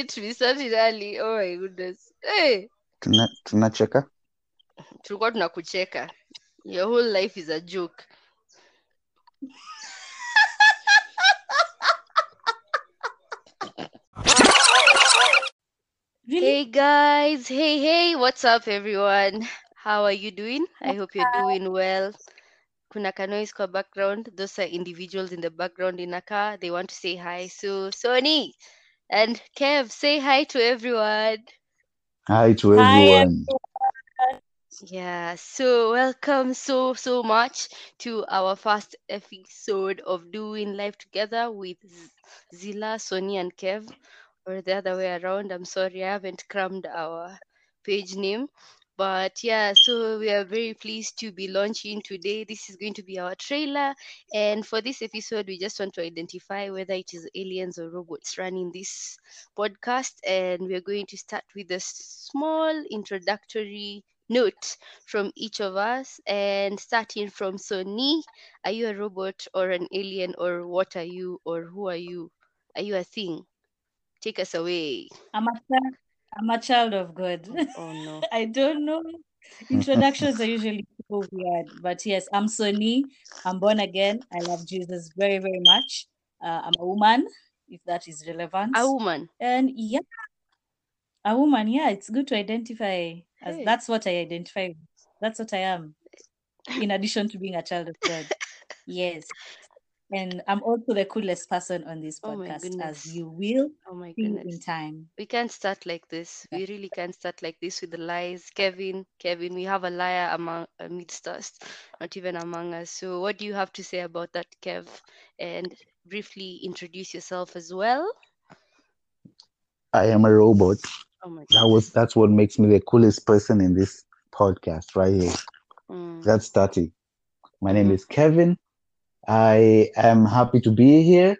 need to be starting early? Oh my goodness. Hey, Tuna- tunacheka tulikuwa tunakucheka. Your whole life is a joke. Really? Hey guys, hey hey, what's up everyone? How are you doing? I hope you're doing well. Kuna ka noise kwa background. Those are individuals in the background in a car. They want to say hi. So Sonnie and Kev, say hi to everyone. hi to Hi, everyone Yeah, so welcome so so much to our first episode of Doing Life Together with Z- Zillah, Sonnie, and Kev, or the other way around. I'm sorry, I haven't crammed our page name. But yeah, so we are very pleased to be launching today. This is going to be our trailer. And for this episode, we just want to identify whether it is aliens or robots running this podcast. And we're going to start with a small introductory note from each of us. And starting from Sonnie, are you a robot or an alien, or what are you, or who are you? Are you a thing? Take us away. I'm a I'm a child of God. Oh no. I don't know. Introductions are usually so weird, but yes, I'm Sonnie. I'm born again. I love Jesus very, very much. Uh, I'm a woman, if that is relevant. A woman. And yeah, a woman. Yeah, it's good to identify as Hey. that's what I identify. with. That's what I am. In addition to being a child of God. Yes. And I'm also the coolest person on this Oh podcast, goodness. as you will Oh my see in time. We can't start like this. We really can't start like this with the lies. Kevin, Kevin, we have a liar among amidst us, not even among us. So what do you have to say about that, Kev? And briefly introduce yourself as well. i am a robot Oh my that was that's what makes me the coolest person in this podcast right here Mm, that's starting my name Mhm. is kevin i am happy to be here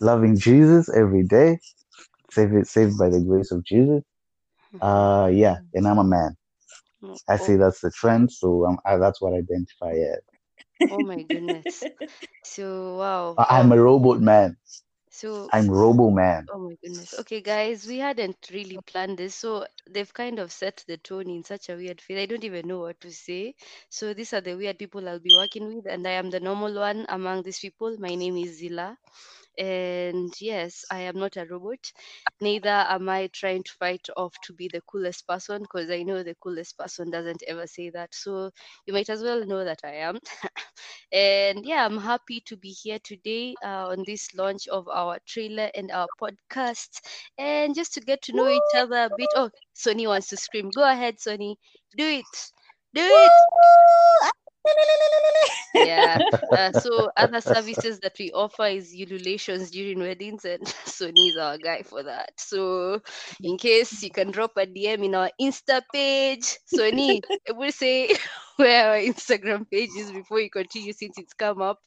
loving jesus every day saved, saved by the grace of jesus uh yeah and i'm a man mm, i see that's the trend so um, I, that's what i identify as oh my goodness. So wow. I- i'm a robot man So i'm robo man Oh my goodness. Okay, guys, we hadn't really planned this, so they've kind of set the tone in such a weird way. I don't even know what to say. So these are the weird people I'll be working with, and I am the normal one among these people. My name is Zillah. And yes, I am not a robot. Neither am I trying to fight off to be the coolest person because I know the coolest person doesn't ever say that. So you might as well know that I am. and yeah, I'm happy to be here today uh, on this launch of our trailer and our podcast. And just to get to know each other a bit. Oh, Sonnie wants to scream. Go ahead, Sonnie. Do it. Do it. Yeah. Uh, so other services that we offer is ululations during weddings, and Sonnie is our guy for that. So in case you can drop a DM in our Insta page, Sonnie, I will say where our Instagram page is before you continue since it's come up.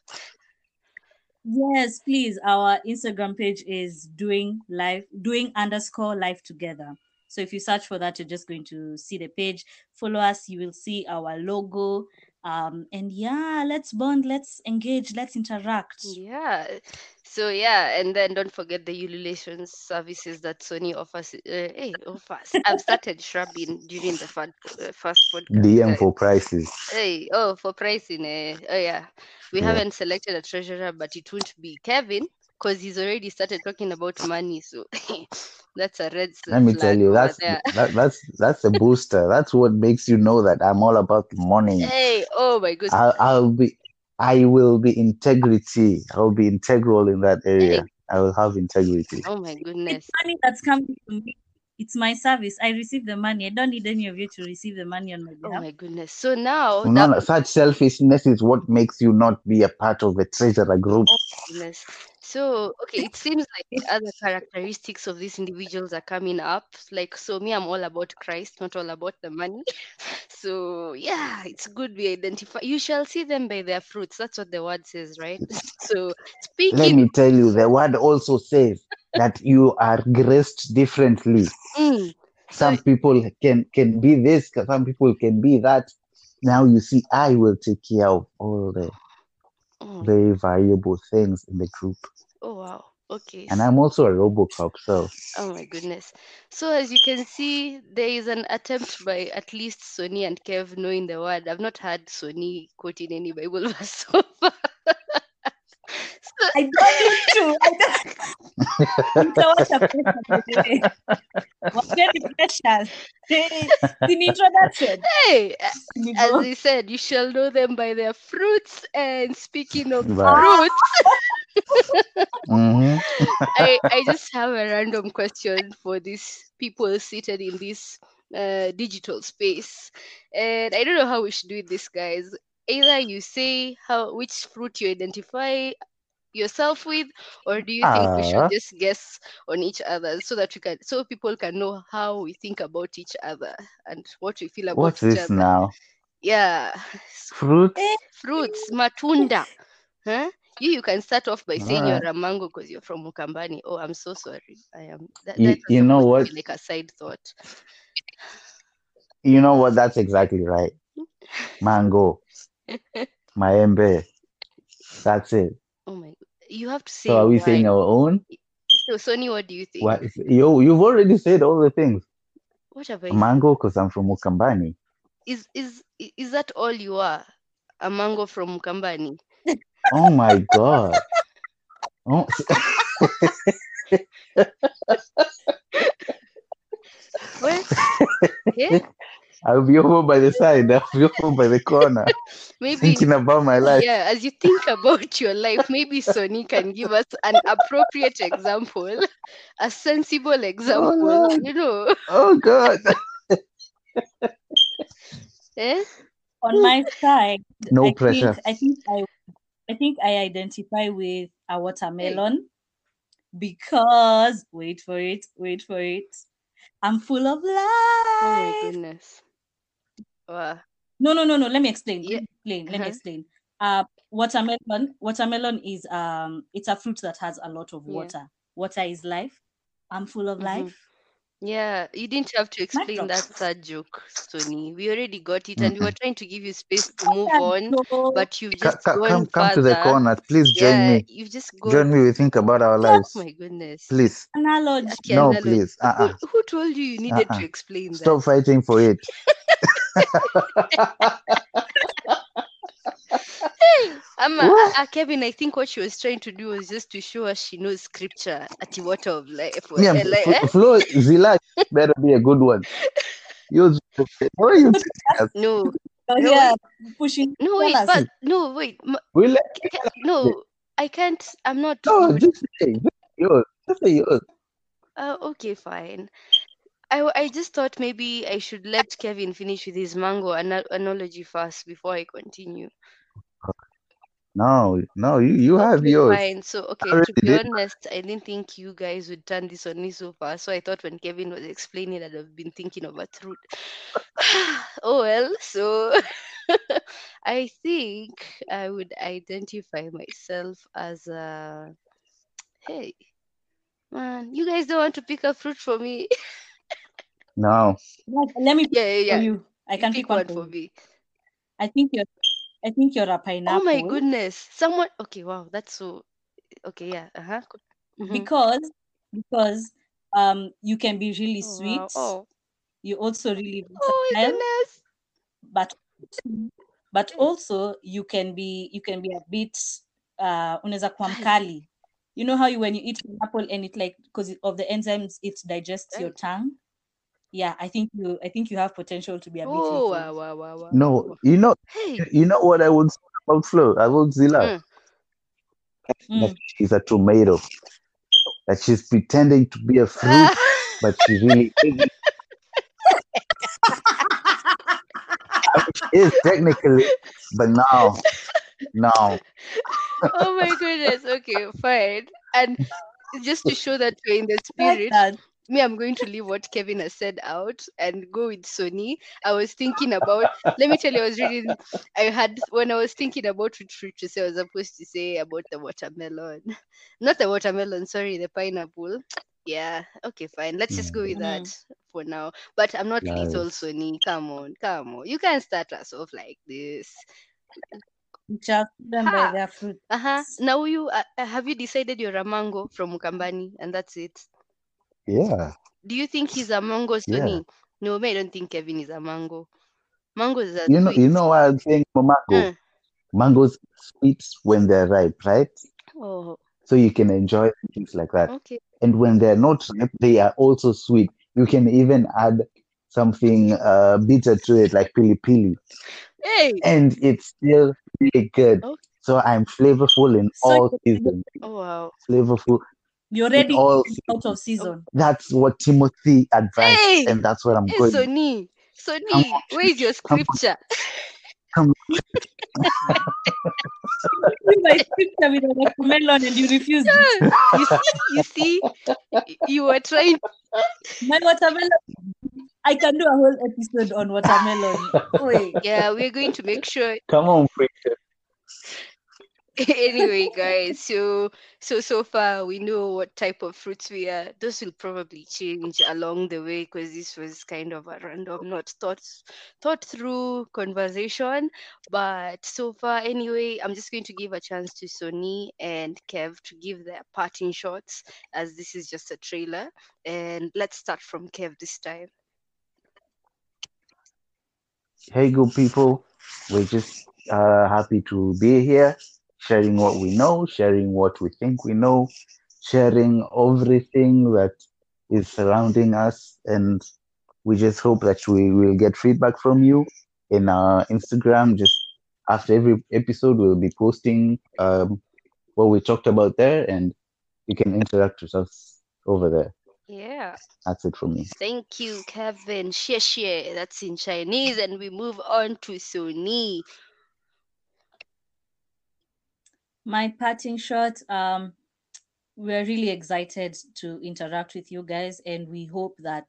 Yes, please. Our Instagram page is doing live, doing underscore life together. So if you search for that, you're just going to see the page. Follow us, you will see our logo. Um, and yeah, let's bond, let's engage, let's interact. Yeah. So yeah, and then don't forget the ululation services that Sonnie offers. Uh, hey, offers. I've started shrubbing during the fir- uh, first podcast. dm guys. for prices Hey, oh, for pricing, eh? Oh, yeah. We Yeah. haven't selected a treasurer, but it won't be Kevin because he's already started talking about money. So that's a red s- let me tell you that's that, that's that's a booster that's what makes you know that i'm all about money Hey, oh my goodness. I'll, I'll be i will be integrity i'll be integral in that area i will have integrity Oh my goodness. It's money that's coming to me. It's my service. I receive the money. I don't need any of you to receive the money on my oh behalf. Oh my goodness. So now no, that no, such selfishness is what makes you not be a part of the treasurer group oh, goodness. So, okay, it seems like the other characteristics of these individuals are coming up. Like, so me, I'm all about Christ, not all about the money. So, yeah, it's good we identify. You shall see them by their fruits. That's what the word says, right? So, speaking. let me tell you the word also says that you are graced differently Mm, so some people can can be this some people can be that now you see i will take care of all the very mm. valuable things in the group oh wow. Okay. and I'm also a Robocop. So Oh my goodness. So as you can see, there is an attempt by at least Sonnie and Kev knowing the word. I've not heard Sonnie quoting any Bible verse so far. So, I don't need to. I don't. Nitawacha pesa by the way. Wapeni pressures. Hey, in introduction. hey, a- as Nigo. he said, you shall know them by their fruits. And speaking of Right. fruits, hmm I, I just have a random question for these people seated in this uh, digital space. And I don't know how we should do this, guys. Either you say how which fruit you identify yourself with, or do you think we should ah, just guess on each other so that we can so people can know how we think about each other and what we feel about what's each this other? now? Yeah. So Fruit? Eh, fruits, matunda. Huh? You you can start off by saying right. you're a mango because you're from Mukambani. Oh, I'm so sorry. I am that, You, that was you know what? like a side thought. You know what? That's exactly right. Mango, maembe. That's it. You have to say So are we why. saying our own? So Sonnie, what do you think? What? You you've already said all the things. What have I? Mango, because I'm from Mukambani. Is is is that all you are? A mango from Mukambani? Oh my god. Oh, Well, yeah, I'll be over by the side. I'll be over by the corner, maybe thinking about my life. yeah, as you think about your life, maybe Sonnie can give us an appropriate example, a sensible Oh example, Lord. you know. Oh god. Eh? on my side, No I pressure. think I think I I think I identify with a watermelon because wait for it, wait for it. I'm full of love. Oh my goodness. Wow. No, no, no, no. Let me explain. Yeah. Let me explain. Let me Uh-huh. explain. Uh, watermelon. Watermelon is um, it's a fruit that has a lot of Yeah. water. Water is life. I'm full of Mhm. life. Yeah, you didn't have to explain drop. that sad joke, Sonnie. We already got it, and we were trying to give you space to move on, but you've just ca- gone come come to the corner. Please join Yeah, me. you've just Join me. We think about our lives. Oh my goodness. Please. analogy. Aki No, analogy. please. Who, Uh-uh. who told you you needed Uh-uh. to explain that? Stop fighting for it. What? uh, uh, Kevin, I think what she was trying to do was just to show us she knows scripture at the water of life. Me, I'm, like, Flo, eh? Zillah better be a good one. You, what are you telling? No, So No, here, pushing. no, wait, but no, wait, m- We let K- K- no, I can't. I'm not. no, just say, just say yours. Just say yours. Uh, okay, fine. I, I just thought maybe I should let Kevin finish with his mango ana- analogy first before I continue. No, no, you, you have Okay, yours. fine. So, okay, to be did. honest, I didn't think you guys would turn this on me so far. So I thought when Kevin was explaining that I've been thinking of a truth. oh well, so I think I would identify myself as a hey man, you guys don't want to pick a fruit for me. No. Let, let me pick yeah, yeah, for yeah. you. I can pick pick one one for for me. I think you're. I think you're a pineapple. Oh my goodness. Someone okay, wow, that's so okay, yeah. Uh-huh. Mhm. because because um you can be really Oh, sweet. wow. Oh. You also really oh my goodness. but but also you can be you can be a bit uh unaweza kuwa Ai. mkali. You know how you when you eat an apple and it like because of the enzymes it digests your tongue. Yeah, I think you I think you have potential to be a bit Oh wow, wow, wow, wow. No, you know, Hey. you know what I would say about Flo, about Zillah, Mm. that Mm. she's a tomato, that she's pretending to be a fruit, but she really isn't. I mean, she is technically, but now, now, oh my goodness. Okay, fine. And just to show that we're in the spirit, that. Me, I'm going to leave what Kevin has said out and go with Sonnie. I was thinking about, let me tell you, I was reading, I had, when I was thinking about which fruit to say, I was supposed to say about the watermelon. Not the watermelon, sorry, the pineapple. Yeah, okay, fine. Let's just go with that for now. But I'm not lethal, Nice. Sonnie. Come on, come on. You can't start us off like this. You shall see by Ha. their fruit. Uh-huh. Now you uh, uh, have you decided you're a mango from Mukambani and that's it? Yeah. Do you think he's a mango, Yeah. Sonnie? No, I don't think Kevin is a mango. Mangoes are You know, sweet. you know why I'm saying mango. Uh, Mangoes sweet when they're ripe, right? oh, So you can enjoy things like that. okay. And when they're not ripe, they are also sweet. You can even add something uh, bitter to it, like pili pili, Hey. and it's still really good. Okay. So I'm flavorful in So all seasons. Oh wow. Flavorful You're in already all out of season. That's what Timothy advised, Hey. and that's what I'm Hey, going. Sonnie. Come Sonnie, on, where is your come on, scripture? come You my scripture with a watermelon and you refused. It. you see, you see, you were trying. My watermelon. I can do a whole episode on watermelon. Wait, yeah, we're going to make sure Come on, preacher. anyway guys so so so far we know what type of fruits we are. Those will probably change along the way because this was kind of a random not thought thought through conversation. But so far anyway i'm just going to give a chance to sonnie and kev to give their parting shots as this is just a trailer. And let's start from kev this time. Hey, good people. We're just uh, happy to be here, sharing what we know, sharing what we think we know, sharing everything that is surrounding us. And we just hope that we will get feedback from you in our Instagram. Just after every episode, we'll be posting um, what we talked about there, and you can interact with us over there. yeah That's it for me. Thank you, Kevin. Xie xie. That's in Chinese. And we move on to Sonnie. My parting shot. Um, we're really excited to interact with you guys, and we hope that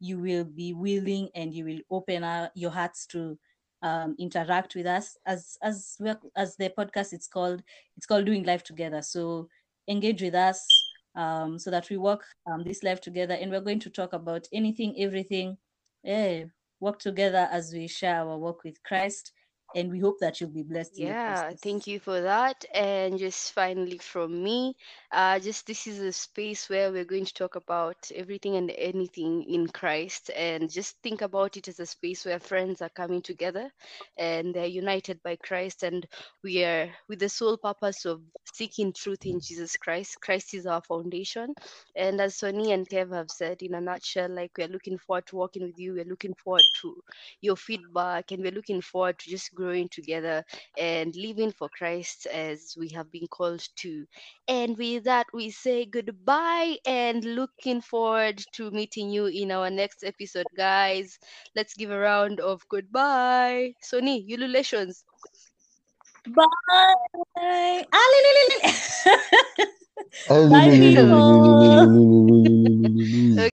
you will be willing and you will open our, your hearts to um, interact with us. As as well as the podcast, it's called it's called Doing Life Together. So engage with us um, so that we work um, this life together, and we're going to talk about anything, everything. Eh, work together as we share our work with Christ, and we hope that you'll be blessed. Yeah, thank you for that. And just finally from me, uh, just this is a space where we're going to talk about everything and anything in Christ, and just think about it as a space where friends are coming together and they're united by Christ, and we are with the sole purpose of seeking truth in Jesus Christ. Christ is our foundation. And as Sonnie and Kev have said, in a nutshell, like we're looking forward to working with you, we're looking forward to your feedback, and we're looking forward to just growing together and living for Christ as we have been called to. And with that, we say goodbye and looking forward to meeting you in our next episode, guys. Let's give a round of goodbye. Sonnie, ululations. Bye. Ah. Bye, people.